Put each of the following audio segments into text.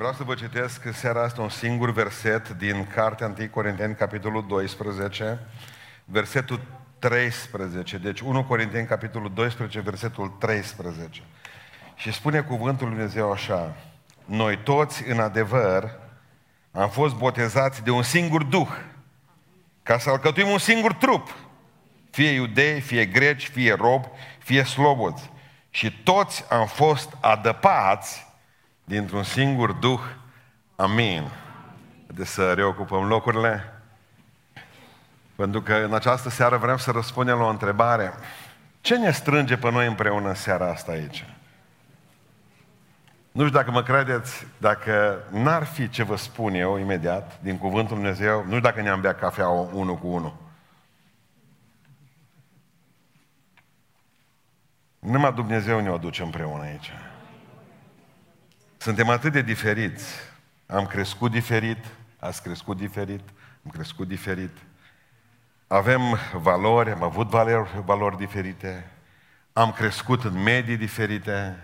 Vreau să vă citesc seara asta un singur verset din Cartea 1 Corinteni, capitolul 12, versetul 13. Deci 1 Corinteni, capitolul 12, versetul 13. Și spune cuvântul Lui Dumnezeu așa, noi toți, în adevăr, am fost botezați de un singur Duh, ca să alcătuim un singur trup, fie iudei, fie greci, fie rob, fie slobozi. Și toți am fost adăpați dintr-un singur Duh. Amin. De să reocupăm locurile. Pentru că în această seară vrem să răspundem la o întrebare. Ce ne strânge pe noi împreună în seara asta aici? Nu știu dacă mă credeți, dacă n-ar fi ce vă spun eu imediat, din cuvântul Dumnezeu, nu știu dacă ne-am bea cafea unul cu unul. Numai Dumnezeu ne-o aduce împreună aici. Suntem atât de diferiți. Am crescut diferit, ați crescut diferit, am crescut diferit. Avem valori, am avut valori, valori diferite, am crescut în medii diferite.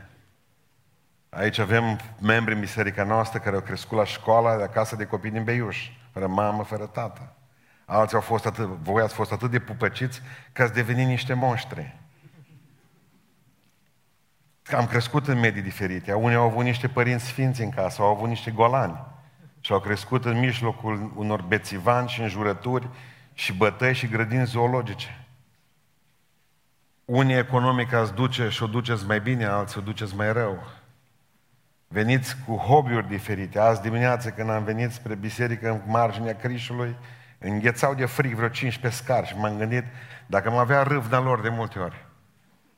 Aici avem membri în biserica noastră care au crescut la școala de acasă de copii din Beiuș, fără mamă, fără tată. Alții au fost atât, voi ați fost atât de pupăciți că ați devenit niște monștri. Am crescut în medii diferite. Unii au avut niște părinți sfinți în casă, au avut niște golani. Și au crescut în mijlocul unor bețivani și înjurături și bătăi și grădini zoologice. Unii economic ați duce și o duceți mai bine, alții o duceți mai rău. Veniți cu hobby-uri diferite. Azi dimineață când am venit spre biserică în marginea Crișului, înghețau de frig vreo 15 scar și m-am gândit dacă mă avea râvna lor de multe ori.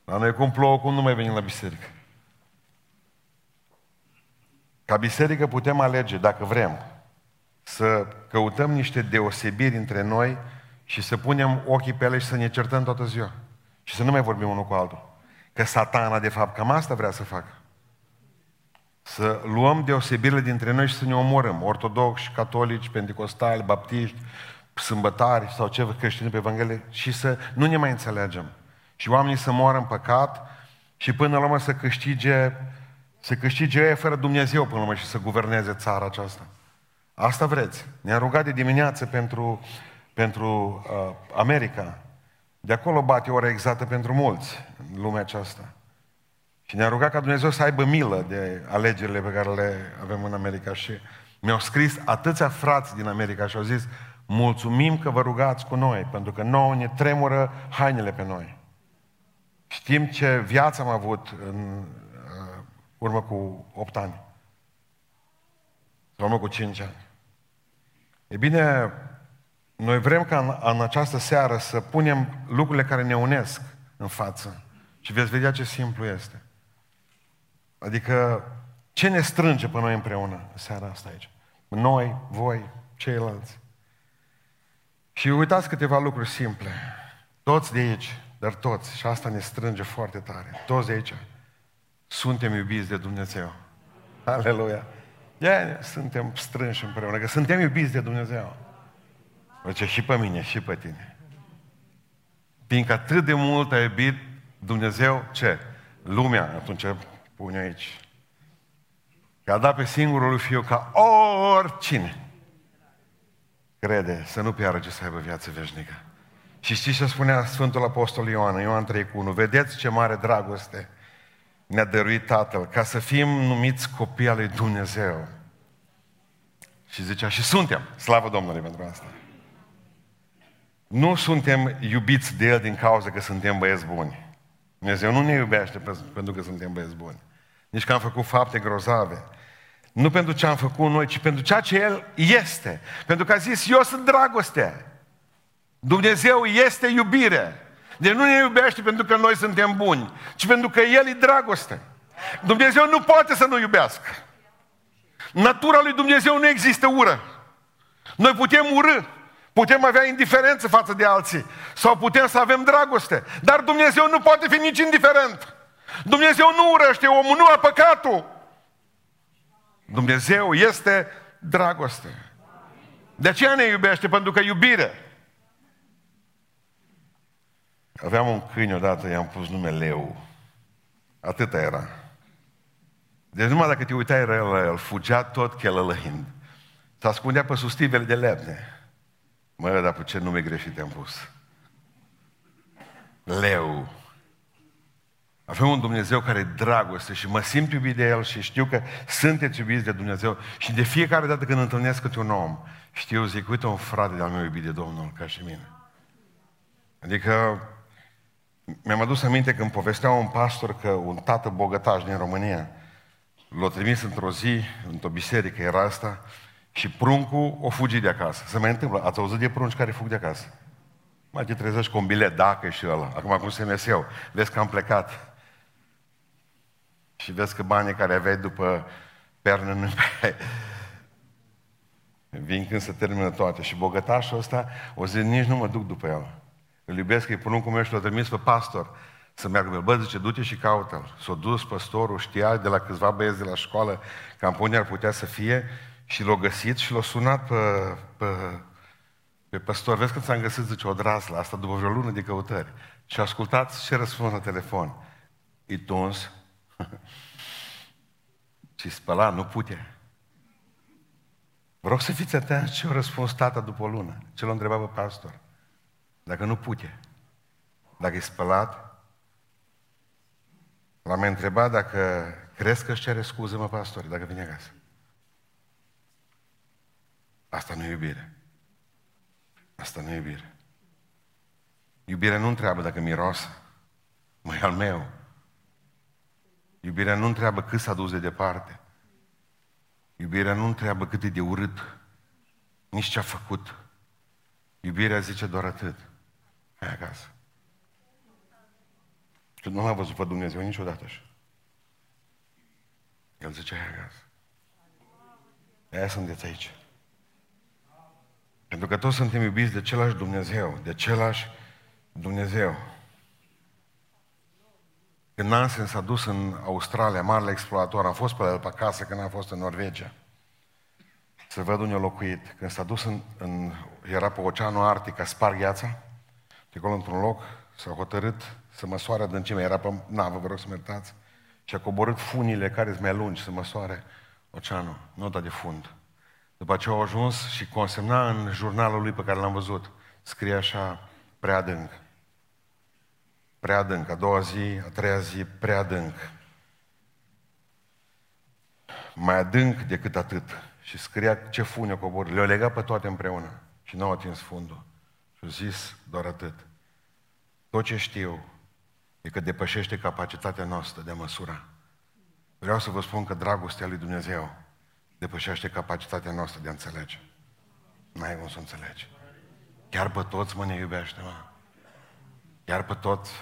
La noi cum plouă, cum nu mai venim la biserică. Ca biserică putem alege, dacă vrem, să căutăm niște deosebiri între noi și să punem ochii pe ele și să ne certăm toată ziua. Și să nu mai vorbim unul cu altul. Că satana, de fapt, cam asta vrea să facă. Să luăm deosebirile dintre noi și să ne omorâm. Ortodoxi, catolici, pentecostali, baptiști, sâmbătari sau ce creștini pe Evanghelie și să nu ne mai înțelegem. Și oamenii să moară în păcat și până la urmă să câștige, să câștige ei fără Dumnezeu până la urmă și să guverneze țara aceasta. Asta vreți. Ne-am rugat de dimineață pentru, pentru uh, America. De acolo bate ora exactă pentru mulți în lumea aceasta. Și ne-a rugat ca Dumnezeu să aibă milă de alegerile pe care le avem în America. Și mi-au scris atâția frați din America și au zis, mulțumim că vă rugați cu noi, pentru că nouă ne tremură hainele pe noi. Știm ce viață am avut în uh, urmă cu 8 ani. În urmă cu 5 ani. E bine, noi vrem ca în, în această seară să punem lucrurile care ne unesc în față. Și veți vedea ce simplu este. Adică ce ne strânge pe noi împreună în seara asta aici? Noi, voi, ceilalți. Și uitați câteva lucruri simple. Toți de aici dar toți, și asta ne strânge foarte tare, toți de aici, suntem iubiți de Dumnezeu. Aleluia! de suntem strânși împreună, că suntem iubiți de Dumnezeu. Zice, și pe mine, și pe tine. Fiindcă atât de mult a iubit Dumnezeu, ce? Lumea, atunci pune aici. Că a dat pe singurul lui Fiu ca oricine crede să nu piară ce să aibă viață veșnică. Și știți ce spunea Sfântul Apostol Ioan, Ioan 3 cu 1? Vedeți ce mare dragoste ne-a dăruit Tatăl, ca să fim numiți copii al lui Dumnezeu. Și zicea, și suntem, slavă Domnului pentru asta. Nu suntem iubiți de El din cauza că suntem băieți buni. Dumnezeu nu ne iubește pentru că suntem băieți buni. Nici că am făcut fapte grozave. Nu pentru ce am făcut noi, ci pentru ceea ce El este. Pentru că a zis, eu sunt dragoste. Dumnezeu este iubire. Deci nu ne iubește pentru că noi suntem buni, ci pentru că El e dragoste. Dumnezeu nu poate să nu iubească. Natura lui Dumnezeu nu există ură. Noi putem urâ, putem avea indiferență față de alții sau putem să avem dragoste. Dar Dumnezeu nu poate fi nici indiferent. Dumnezeu nu urăște omul, nu a păcatul. Dumnezeu este dragoste. De aceea ne iubește, pentru că iubire. Aveam un câine odată, i-am pus nume Leu. Atâta era. Deci numai dacă te uitai rău la el, fugea tot chelălăind. Se ascundea pe sustivele de lemne. Mă, dar pe ce nume greșit te-am pus? Leu. Avem un Dumnezeu care e dragoste și mă simt iubit de El și știu că sunteți iubiți de Dumnezeu și de fiecare dată când întâlnesc câte un om, știu, zic, uite un frate de-al meu iubit de Domnul, ca și mine. Adică mi-am adus aminte când povestea un pastor că un tată bogătaș din România l-a trimis într-o zi, într-o biserică era asta, și pruncul o fugi de acasă. Se mai întâmplă. Ați auzit de prunci care fug de acasă? Mai te trezești cu un bilet, dacă și ăla. Acum cum se eu. Vezi că am plecat. Și vezi că banii care aveai după pernă nu mai Vin când se termină toate. Și bogătașul ăsta o zi nici nu mă duc după el. Îl iubesc că e pruncul meu și l-a trimis pe pastor să meargă pe Bă, zice, du-te și caută-l. S-a dus păstorul, știa de la câțiva băieți de la școală că ar putea să fie și l-a găsit și l-a sunat pe, pe, pe păstor. Vezi că ți-am găsit, zice, o drasla asta după vreo lună de căutări. Și ascultați ce răspuns la telefon. E tuns. și spăla, nu pute. Vă rog să fiți atenți ce a răspuns tata după o lună. Ce l-a întrebat pe pastor. Dacă nu pute. Dacă e spălat. L-am întrebat dacă crezi că își cere scuze, mă, pastor, dacă vine acasă. Asta nu e iubire. Asta nu e iubire. Iubirea nu întreabă dacă miroasă. Măi, al meu. Iubirea nu întreabă cât s-a dus de departe. Iubirea nu întreabă cât e de urât. Nici ce a făcut. Iubirea zice doar atât. Hai acasă. Și nu l-a văzut pe Dumnezeu niciodată așa. El zice, hai acasă. Aia sunteți aici. Pentru că toți suntem iubiți de același Dumnezeu, de același Dumnezeu. Când Nansen s-a dus în Australia, marele explorator, am fost pe el pe acasă când am fost în Norvegia. Să văd unde a locuit. Când s-a dus în, în era pe Oceanul Arctic, a spart gheața, de acolo într-un loc, s-a hotărât să măsoare adâncimea. Era pe navă, vă rog să mă iertați. Și a coborât funile care sunt mai lungi să măsoare oceanul, nota de fund. După ce au ajuns și consemna în jurnalul lui pe care l-am văzut, scrie așa, prea adânc. Prea adânc. A doua zi, a treia zi, prea adânc. Mai adânc decât atât. Și scria ce fune cobor. Le-au legat pe toate împreună. Și nu au atins fundul. Și au zis doar atât. Tot ce știu e că depășește capacitatea noastră de a măsura. Vreau să vă spun că dragostea lui Dumnezeu depășește capacitatea noastră de a înțelege. N-ai cum să înțelegi. Chiar pe toți mă ne iubește, mă. Chiar pe toți.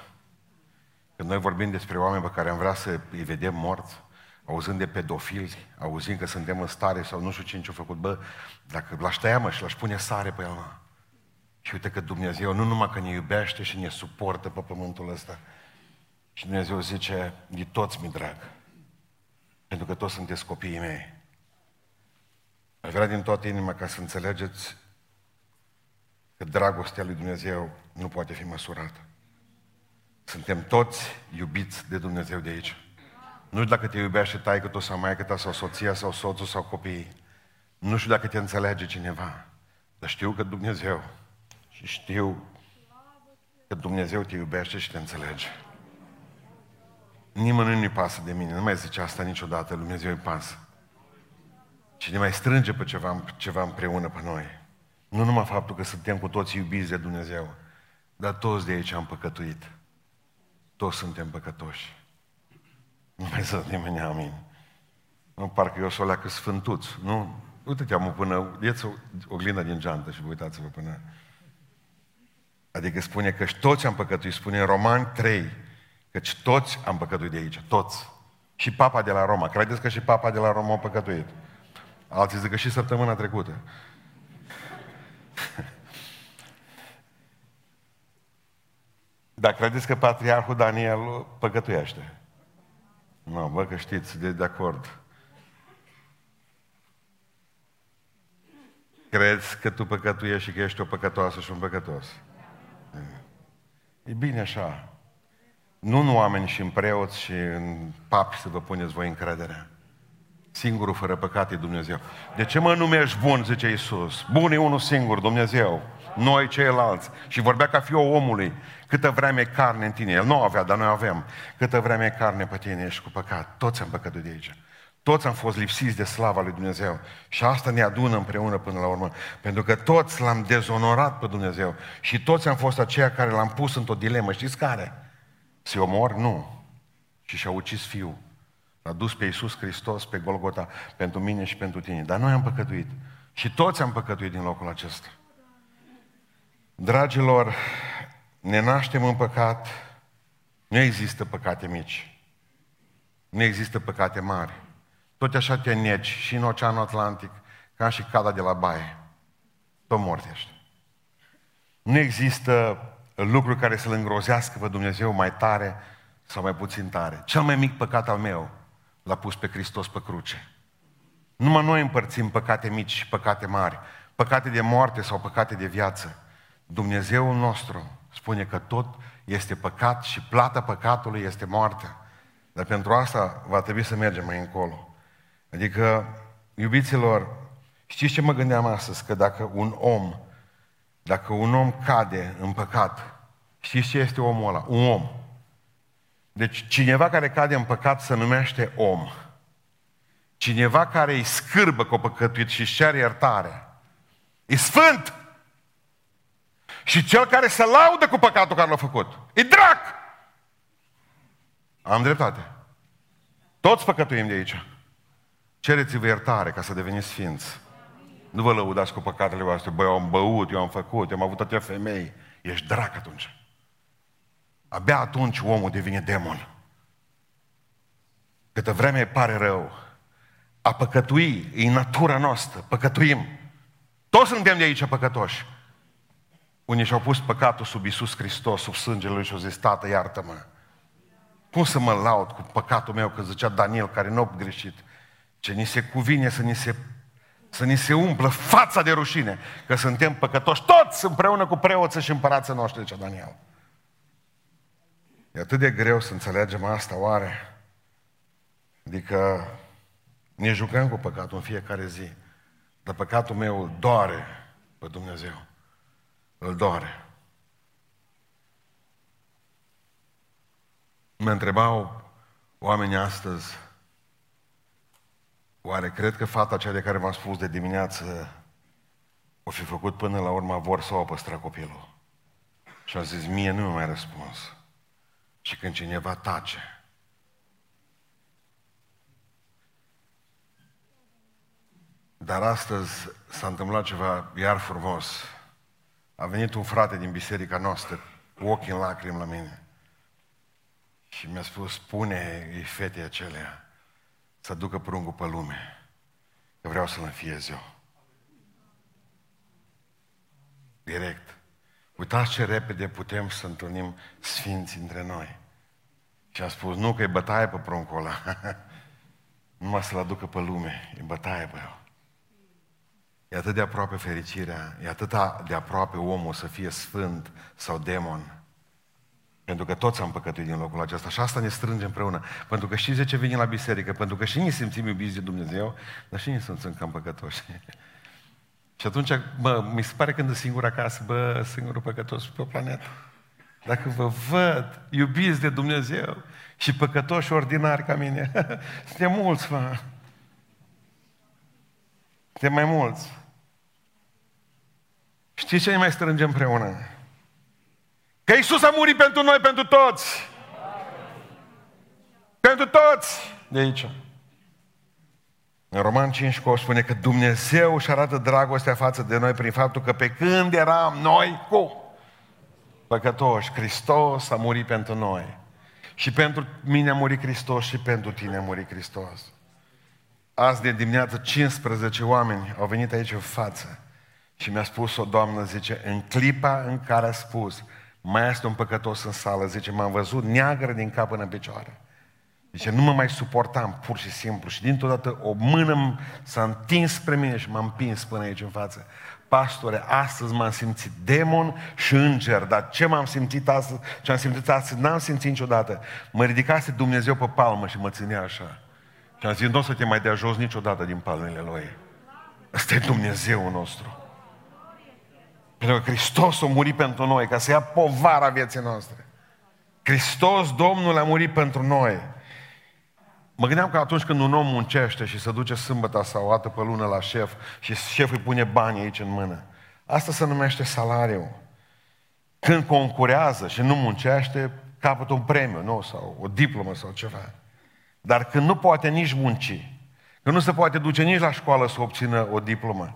Când noi vorbim despre oameni pe care am vrea să îi vedem morți, auzând de pedofili, auzind că suntem în stare sau nu știu ce ce-a făcut, bă, dacă l-aș tăia, mă, și l-aș pune sare pe el, mă. Și uite că Dumnezeu nu numai că ne iubește și ne suportă pe pământul ăsta, și Dumnezeu zice, de toți mi drag. Pentru că toți sunteți copiii mei. Aș vrea din toată inima ca să înțelegeți că dragostea lui Dumnezeu nu poate fi măsurată. Suntem toți iubiți de Dumnezeu de aici. Nu știu dacă te iubește taică tu sau maică ta sau soția sau soțul sau copiii. Nu știu dacă te înțelege cineva. Dar știu că Dumnezeu și știu că Dumnezeu te iubește și te înțelege. Nimănui nu-i pasă de mine. Nu mai zice asta niciodată. Dumnezeu îi pasă. Și ne mai strânge pe ceva, ceva împreună pe noi. Nu numai faptul că suntem cu toți iubiți de Dumnezeu, dar toți de aici am păcătuit. Toți suntem păcătoși. Nu mai să nimeni amin. Nu, parcă eu să o leacă sfântuț. Nu? Uite-te, am până, ieți o oglindă din geantă și vă uitați-vă până... Adică spune că toți am păcătuit. Spune în Romani 3, căci toți am păcătuit de aici. Toți. Și papa de la Roma. Credeți că și papa de la Roma a păcătuit? Alții zic că și săptămâna trecută. Dar credeți că patriarhul Daniel păcătuiește? Nu, bă, că știți, de, de acord. Crezi că tu păcătuiești și că ești o păcătoasă și un păcătos? E bine așa. Nu în oameni și în preoți și în papi să vă puneți voi încrederea Singurul fără păcat e Dumnezeu. De ce mă numești bun, zice Iisus? Bun e unul singur, Dumnezeu. Noi ceilalți. Și vorbea ca fiul omului. Câtă vreme e carne în tine. El nu avea, dar noi avem. Câtă vreme e carne pe tine, ești cu păcat. Toți am păcătuit de aici. Toți am fost lipsiți de slava lui Dumnezeu. Și asta ne adună împreună până la urmă. Pentru că toți l-am dezonorat pe Dumnezeu. Și toți am fost aceia care l-am pus într-o dilemă. Știți care? Să-i omor? Nu. Și și-a ucis fiul. L-a dus pe Iisus Hristos pe Golgota pentru mine și pentru tine. Dar noi am păcătuit. Și toți am păcătuit din locul acesta. Dragilor, ne naștem în păcat. Nu există păcate mici. Nu există păcate mari. Tot așa te negi și în Oceanul Atlantic, ca și cada de la baie. Tot mort ești. Nu există lucruri care să-L îngrozească pe Dumnezeu mai tare sau mai puțin tare. Cel mai mic păcat al meu l-a pus pe Hristos pe cruce. Numai noi împărțim păcate mici și păcate mari, păcate de moarte sau păcate de viață. Dumnezeul nostru spune că tot este păcat și plata păcatului este moartea. Dar pentru asta va trebui să mergem mai încolo. Adică, iubiților, știți ce mă gândeam astăzi? Că dacă un om, dacă un om cade în păcat, știți ce este omul ăla? Un om. Deci cineva care cade în păcat se numește om. Cineva care îi scârbă cu păcătuit și își cere iertare. E sfânt! Și cel care se laudă cu păcatul care l-a făcut, e drac! Am dreptate. Toți păcătuim de aici. Cereți-vă iertare ca să deveniți sfinți. Nu vă lăudați cu păcatele voastre. Băi, eu am băut, eu am făcut, eu am avut atâtea femei. Ești drac atunci. Abia atunci omul devine demon. Câtă vreme pare rău, a păcătui e natura noastră, păcătuim. Toți suntem de aici păcătoși. Unii și-au pus păcatul sub Isus Hristos, sub sângele Lui și au zis, Tată, iartă-mă. Cum să mă laud cu păcatul meu, că zicea Daniel, care nu a greșit, ce ni se cuvine să ni se, să ni se umplă fața de rușine, că suntem păcătoși toți împreună cu preoții și împărații noștri, zicea Daniel. E atât de greu să înțelegem asta, oare? Adică ne jucăm cu păcatul în fiecare zi. Dar păcatul meu îl doare pe Dumnezeu. Îl doare. Mă întrebau oamenii astăzi, oare cred că fata aceea de care v-am spus de dimineață o fi făcut până la urmă vor să o păstra copilul? Și a zis, mie nu mi mai răspuns. Și când cineva tace, Dar astăzi s-a întâmplat ceva iar frumos. A venit un frate din biserica noastră, cu ochii în lacrimi la mine. Și mi-a spus, spune îi fetei acelea să ducă pruncul pe lume, că vreau să-l înfiez eu. Direct. Uitați ce repede putem să întâlnim sfinți între noi. Și am spus, nu că e bătaie pe pruncul ăla. Numai să-l aducă pe lume. E bătaie pe el. E atât de aproape fericirea, e atât de aproape omul să fie sfânt sau demon. Pentru că toți am păcătuit din locul acesta și asta ne strânge împreună. Pentru că știți de ce vine la biserică? Pentru că și noi simțim iubiți de Dumnezeu, dar și noi suntem cam păcătoși. Și atunci, bă, mi se pare când sunt singur acasă, bă, singurul păcătos pe o planetă. Dacă vă văd iubiți de Dumnezeu și păcătoși ordinari ca mine, suntem mulți, mă. Suntem mai mulți. Știți ce ne mai strânge împreună? Că Iisus a murit pentru noi, pentru toți. Pentru toți de aici. În Roman 5 cu spune că Dumnezeu își arată dragostea față de noi prin faptul că pe când eram noi cu păcătoși, Hristos a murit pentru noi. Și pentru mine a murit Hristos și pentru tine a murit Hristos. Azi de dimineață 15 oameni au venit aici în față și mi-a spus o doamnă, zice, în clipa în care a spus, mai este un păcătos în sală, zice, m-am văzut neagră din cap până în picioare. Zice, nu mă mai suportam, pur și simplu. Și dintr-o dată o mână s-a întins spre mine și m-a împins până aici în față. Pastore, astăzi m-am simțit demon și înger, dar ce m-am simțit astăzi, ce am simțit astăzi, n-am simțit niciodată. Mă ridicase Dumnezeu pe palmă și mă ținea așa. Și am zis, nu o să te mai dea jos niciodată din palmele Lui. Ăsta e Dumnezeu nostru. Pentru că Hristos a murit pentru noi, ca să ia povara vieții noastre. Hristos, Domnul, a murit pentru noi. Mă gândeam că atunci când un om muncește și se duce sâmbătă sau o dată pe lună la șef și șeful îi pune bani aici în mână, asta se numește salariu. Când concurează și nu muncește, capătă un premiu, nu? Sau o diplomă sau ceva. Dar când nu poate nici munci, când nu se poate duce nici la școală să obțină o diplomă,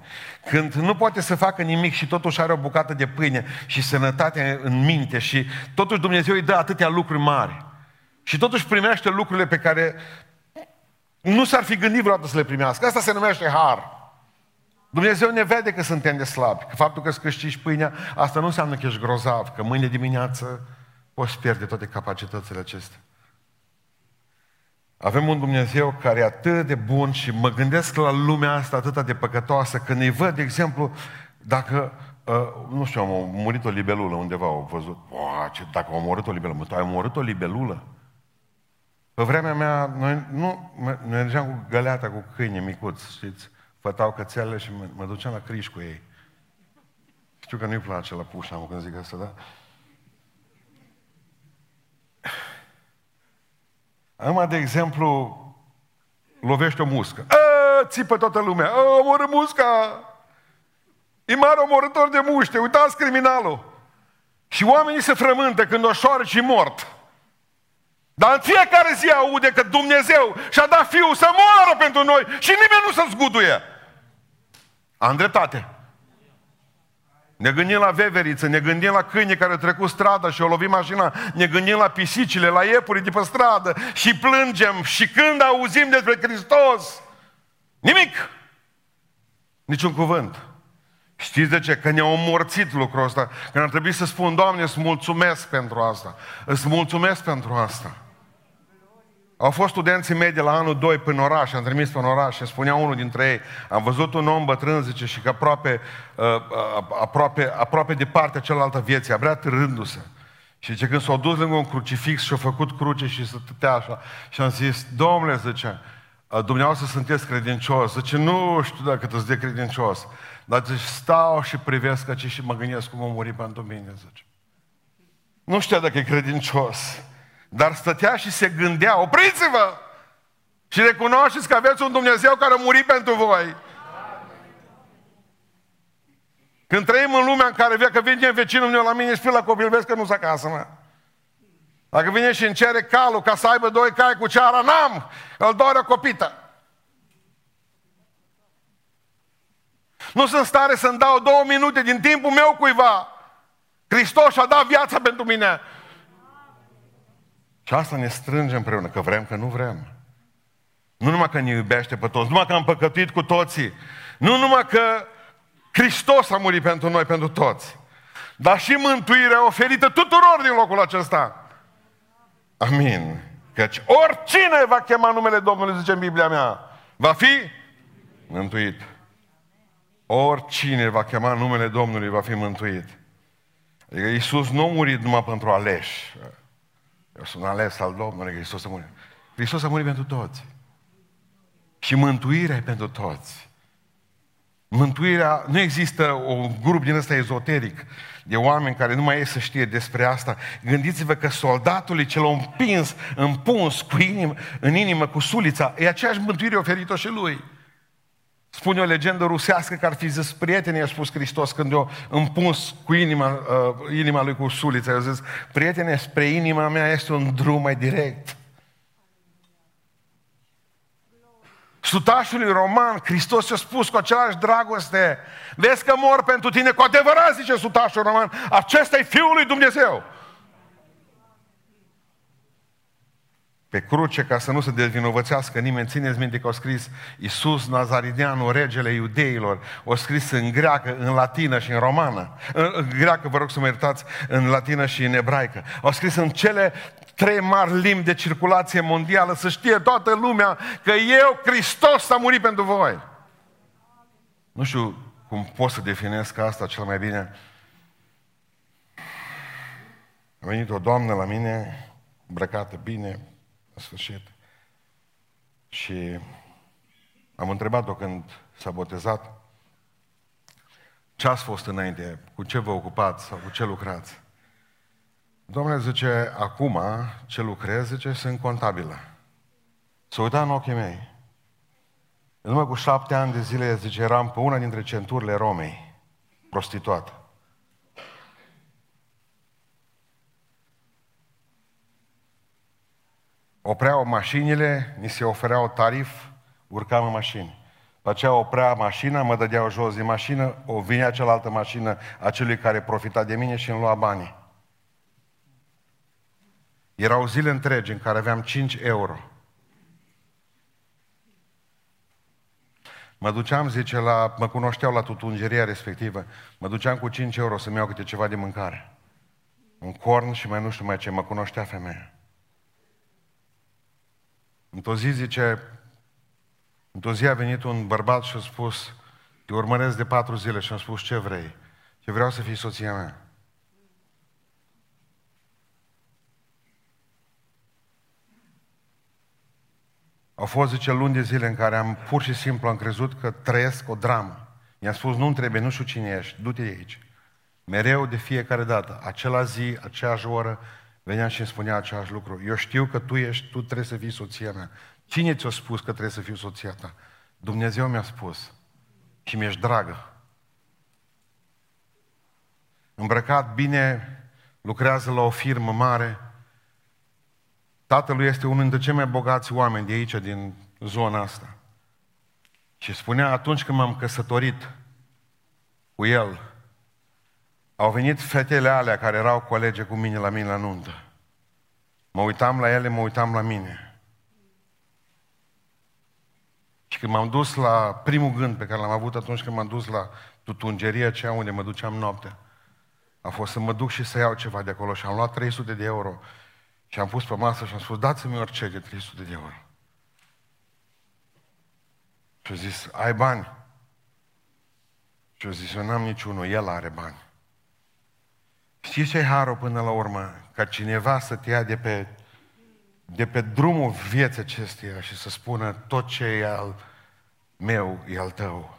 când nu poate să facă nimic și totuși are o bucată de pâine și sănătate în minte și totuși Dumnezeu îi dă atâtea lucruri mari și totuși primește lucrurile pe care nu s-ar fi gândit vreodată să le primească. Asta se numește har. Dumnezeu ne vede că suntem de slabi, că faptul că îți câștigi pâinea, asta nu înseamnă că ești grozav, că mâine dimineață poți pierde toate capacitățile acestea. Avem un Dumnezeu care e atât de bun și mă gândesc la lumea asta atât de păcătoasă, când îi văd, de exemplu, dacă, uh, nu știu, am murit o libelulă undeva, au văzut, ce, dacă au omorât o libelulă, mă, tu ai omorât o libelulă? Pe vremea mea, noi, nu, noi mergeam cu găleata, cu câini micuți, știți? Fătau cățele și mă, mă duceam la criș cu ei. Știu că nu-i place la pușa, am când zic asta, da? Acum, de exemplu, lovește o muscă. A, țipă toată lumea. A, omoră musca! E mare omorător de muște, uitați criminalul! Și oamenii se frământă când o și mort. Dar în fiecare zi aude că Dumnezeu și-a dat Fiul să moară pentru noi și nimeni nu se zguduie. Am dreptate. Ne gândim la veveriță, ne gândim la câini care au trecut strada și o lovi mașina, ne gândim la pisicile, la iepuri de pe stradă și plângem. Și când auzim despre Hristos, nimic. Niciun cuvânt. Știți de ce? Că ne-a omorțit lucrul ăsta. Că ar trebui să spun, Doamne, îți mulțumesc pentru asta. Îți mulțumesc pentru asta. Au fost studenții mei de la anul 2 până în oraș, am trimis în oraș și spunea unul dintre ei, am văzut un om bătrân, zice, și că aproape, uh, uh, aproape, aproape de partea cealaltă vieții, abia târându-se. Și zice, când s-au dus lângă un crucifix și au făcut cruce și să stătea așa, și am zis, domnule, zice, uh, dumneavoastră sunteți credincios. Zice, nu știu dacă te de credincios. Dar zice, stau și privesc aici și mă gândesc cum a murit pentru mine, zice. Nu știu dacă e credincios. Dar stătea și se gândea, opriți-vă! Și recunoașteți că aveți un Dumnezeu care a murit pentru voi. Când trăim în lumea în care vine că vine vecinul meu la mine și la copil, vezi că nu-s acasă, mă. Dacă vine și îmi cere calul ca să aibă doi cai cu ceara, n-am! Îl doare o copită. Nu sunt stare să-mi dau două minute din timpul meu cuiva. Hristos a dat viața pentru mine. Și asta ne strânge împreună, că vrem, că nu vrem. Nu numai că ne iubește pe toți, numai că am păcătuit cu toții, nu numai că Hristos a murit pentru noi, pentru toți, dar și mântuirea oferită tuturor din locul acesta. Amin. Căci oricine va chema numele Domnului, zice în Biblia mea, va fi mântuit. Oricine va chema numele Domnului va fi mântuit. Adică Iisus nu a murit numai pentru aleși. Eu sunt ales al Domnului, Hristos a murit. Hristos a murit pentru toți. Și mântuirea e pentru toți. Mântuirea, nu există un grup din ăsta ezoteric de oameni care nu mai e să știe despre asta. Gândiți-vă că soldatul ce l-a împins, împuns cu inimă, în inimă cu sulița, e aceeași mântuire oferită și lui. Spune o legendă rusească că ar fi zis prietenii, a spus Hristos când eu împuns cu inima, uh, inima lui cu sulița. Eu zis, prietene, spre inima mea este un drum mai direct. Sutașului roman, Hristos a spus cu același dragoste, vezi că mor pentru tine, cu adevărat, zice sutașul roman, acesta e Fiul lui Dumnezeu. Pe cruce ca să nu se dezvinovățească nimeni. Țineți minte că au scris Iisus Nazarideanu, regele iudeilor, o scris în greacă, în latină și în romană. În greacă, vă rog să mă iertați, în latină și în ebraică. Au scris în cele trei mari limbi de circulație mondială, să știe toată lumea că eu, Hristos, a murit pentru voi. Nu știu cum pot să definesc asta cel mai bine. A venit o doamnă la mine, îmbrăcată bine, în sfârșit. Și am întrebat-o când s-a botezat, ce ați fost înainte, cu ce vă ocupați sau cu ce lucrați? Domnule zice, acum ce lucrez, zice, sunt contabilă. Să uita în ochii mei. În urmă cu șapte ani de zile, zice, eram pe una dintre centurile Romei, prostituată. Opreau mașinile, ni se ofereau tarif, urcam în mașini. Pe aceea oprea mașina, mă dădeau jos din mașină, o vinea cealaltă mașină a celui care profita de mine și îmi lua banii. Erau zile întregi în care aveam 5 euro. Mă duceam, zice, la, mă cunoșteau la tutungeria respectivă, mă duceam cu 5 euro să-mi iau câte ceva de mâncare. Un corn și mai nu știu mai ce, mă cunoștea femeia. Într-o zi, zice, într-o zi a venit un bărbat și a spus, te urmăresc de patru zile și am spus, ce vrei? Ce vreau să fii soția mea. Au fost, zice, luni de zile în care am pur și simplu am crezut că trăiesc o dramă. Mi-a spus, nu trebuie, nu știu cine ești, du-te de aici. Mereu, de fiecare dată, acela zi, aceeași oră, venea și îmi spunea același lucru. Eu știu că tu ești, tu trebuie să fii soția mea. Cine ți-a spus că trebuie să fiu soția ta? Dumnezeu mi-a spus. Și mi-ești dragă. Îmbrăcat bine, lucrează la o firmă mare, Tatălui este unul dintre cei mai bogați oameni de aici, din zona asta. Și spunea, atunci când m-am căsătorit cu el, au venit fetele alea care erau colege cu mine la mine la nuntă. Mă uitam la ele, mă uitam la mine. Și când m-am dus la primul gând pe care l-am avut atunci când m-am dus la tutungeria aceea unde mă duceam noaptea, a fost să mă duc și să iau ceva de acolo și am luat 300 de euro și am pus pe masă și am spus, dați-mi orice de 300 de euro. Și a zis, ai bani? Și a zis, eu n-am niciunul, el are bani. Știți ce e harul până la urmă? Ca cineva să te ia de pe, de pe drumul vieții acesteia și să spună tot ce e al meu e al tău.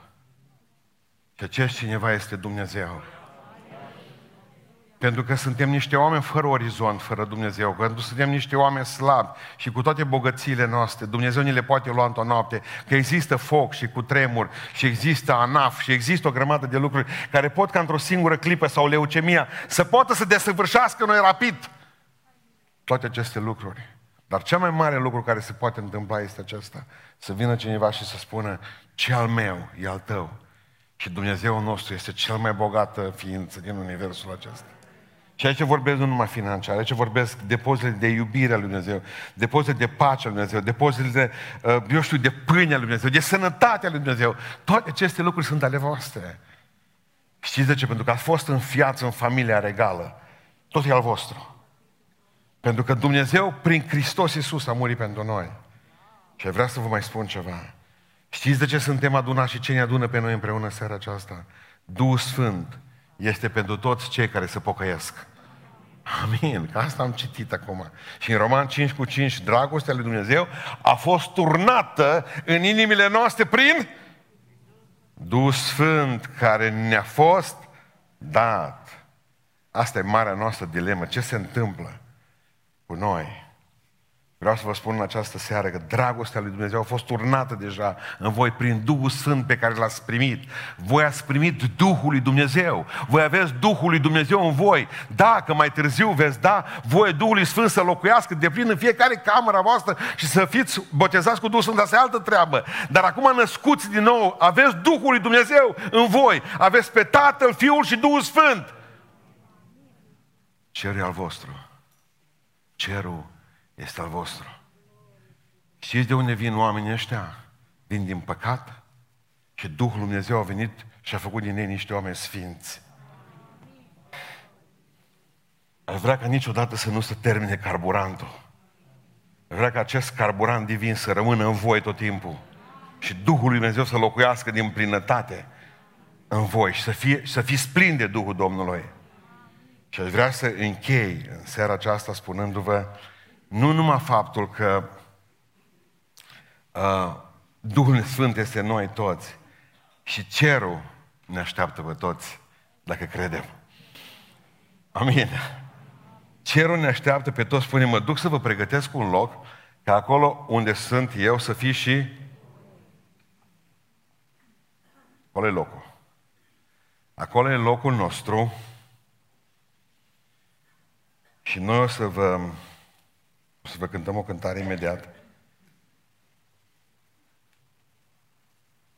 Și acest cineva este Dumnezeu. Pentru că suntem niște oameni fără orizont, fără Dumnezeu, că suntem niște oameni slabi și cu toate bogățiile noastre, Dumnezeu ni le poate lua într-o noapte, că există foc și cu tremur și există anaf și există o grămadă de lucruri care pot ca într-o singură clipă sau leucemia să poată să desăvârșească noi rapid toate aceste lucruri. Dar cel mai mare lucru care se poate întâmpla este acesta, să vină cineva și să spună, ce al meu e al tău. Și Dumnezeu nostru este cel mai bogată ființă din universul acesta. Și aici vorbesc nu numai financiar, aici vorbesc depozite de iubire a Lui Dumnezeu, depozite de pace a Lui Dumnezeu, depozite de, uh, eu știu, de pâine a Lui Dumnezeu, de sănătate a Lui Dumnezeu. Toate aceste lucruri sunt ale voastre. Știți de ce? Pentru că ați fost înfiați în familia regală. Tot e al vostru. Pentru că Dumnezeu, prin Hristos Iisus, a murit pentru noi. Și vreau să vă mai spun ceva. Știți de ce suntem adunați și ce ne adună pe noi împreună seara aceasta? Duhul Sfânt este pentru toți cei care se pocăiesc. Amin. Că asta am citit acum. Și în Roman 5 cu 5, dragostea lui Dumnezeu a fost turnată în inimile noastre prin Duhul Sfânt care ne-a fost dat. Asta e marea noastră dilemă. Ce se întâmplă cu noi? Vreau să vă spun în această seară că dragostea lui Dumnezeu a fost turnată deja în voi prin Duhul Sfânt pe care l-ați primit. Voi ați primit Duhul lui Dumnezeu. Voi aveți Duhul lui Dumnezeu în voi. Dacă mai târziu veți da voie Duhului Sfânt să locuiască de plin în fiecare cameră voastră și să fiți botezați cu Duhul Sfânt, asta e altă treabă. Dar acum născuți din nou, aveți Duhul lui Dumnezeu în voi. Aveți pe Tatăl, Fiul și Duhul Sfânt. Cerul e al vostru. Cerul este al vostru. Știți de unde vin oamenii ăștia? Vin din păcat și Duhul Dumnezeu a venit și a făcut din ei niște oameni sfinți. Aș vrea ca niciodată să nu se termine carburantul. Aș vrea ca acest carburant divin să rămână în voi tot timpul. Și Duhul Lui Dumnezeu să locuiască din plinătate în voi și să, fie, să fiți plini de Duhul Domnului. Și aș vrea să închei în seara aceasta spunându-vă nu numai faptul că Uh, Duhul Sfânt este noi toți. Și cerul ne așteaptă pe toți, dacă credem. Amin. Cerul ne așteaptă pe toți, spune, mă duc să vă pregătesc un loc, ca acolo unde sunt eu să fii și... Acolo e locul. Acolo e locul nostru și noi o să vă, o să vă cântăm o cântare imediat.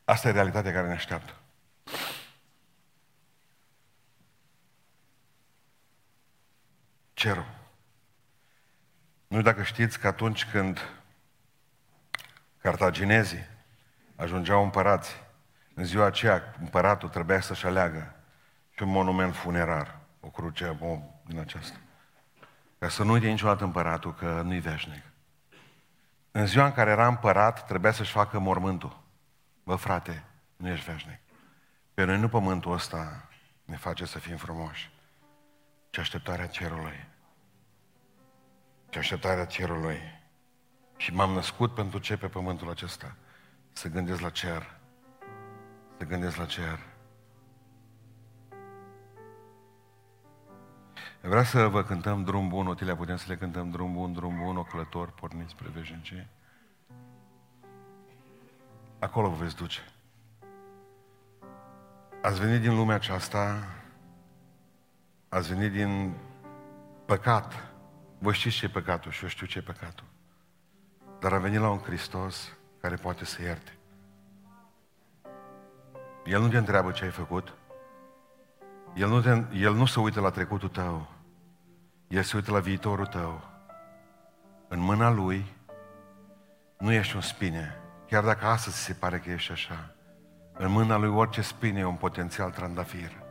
Asta e realitatea care ne așteaptă. Cerul. Nu dacă știți că atunci când cartaginezii ajungeau împărați, în ziua aceea împăratul trebuia să-și aleagă și un monument funerar, o cruce o, din aceasta. Ca să nu uite niciodată împăratul că nu-i veșnic. În ziua în care era împărat, trebuia să-și facă mormântul. Bă, frate, nu ești veșnic. Pe noi nu pământul ăsta ne face să fim frumoși, ci așteptarea cerului. Ci așteptarea cerului. Și m-am născut pentru ce pe pământul acesta? Să gândesc la cer. Să gândesc la cer. Vreau să vă cântăm drum bun, Otilia, putem să le cântăm drum bun, drum bun, oclător, porniți spre veșnicie. Acolo vă veți duce. Ați venit din lumea aceasta, ați venit din păcat. Voi știți ce e păcatul și eu știu ce e păcatul. Dar a venit la un Hristos care poate să ierte. El nu te întreabă ce ai făcut. El nu, te, el nu se uită la trecutul tău. El se uită la viitorul tău. În mâna Lui nu ești un spine, chiar dacă astăzi se pare că ești așa. În mâna Lui orice spine e un potențial trandafir.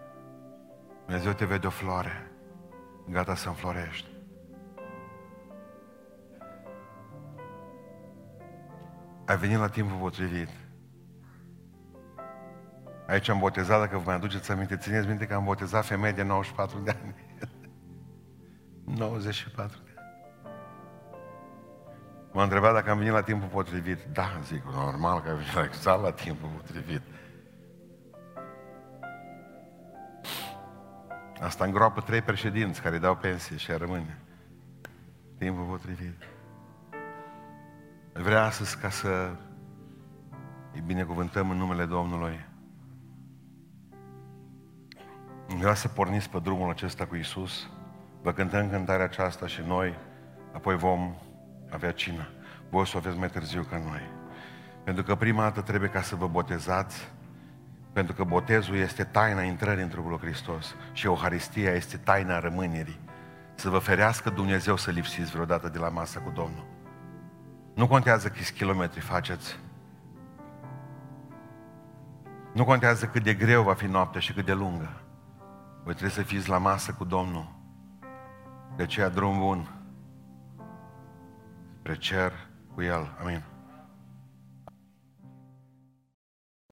Dumnezeu te vede o floare, gata să înflorești. Ai venit la timpul potrivit. Aici am botezat, dacă vă mai aduceți aminte, țineți minte că am botezat femei de 94 de ani. 94 de ani. M-a întrebat dacă am venit la timpul potrivit. Da, zic, normal că am venit la exact la timpul potrivit. Asta îngroapă trei președinți care dau pensie și rămâne. Timpul potrivit. Vrea astăzi ca să îi binecuvântăm în numele Domnului. Vreau să porniți pe drumul acesta cu Isus. Vă cântăm cântarea aceasta și noi, apoi vom avea cină. Voi o să o aveți mai târziu ca noi. Pentru că prima dată trebuie ca să vă botezați, pentru că botezul este taina intrării în trupul lui Hristos și Euharistia este taina rămânerii. Să vă ferească Dumnezeu să lipsiți vreodată de la masă cu Domnul. Nu contează câți kilometri faceți. Nu contează cât de greu va fi noaptea și cât de lungă. Voi trebuie să fiți la masă cu Domnul. De aceea drum bun spre cer cu El. Amin.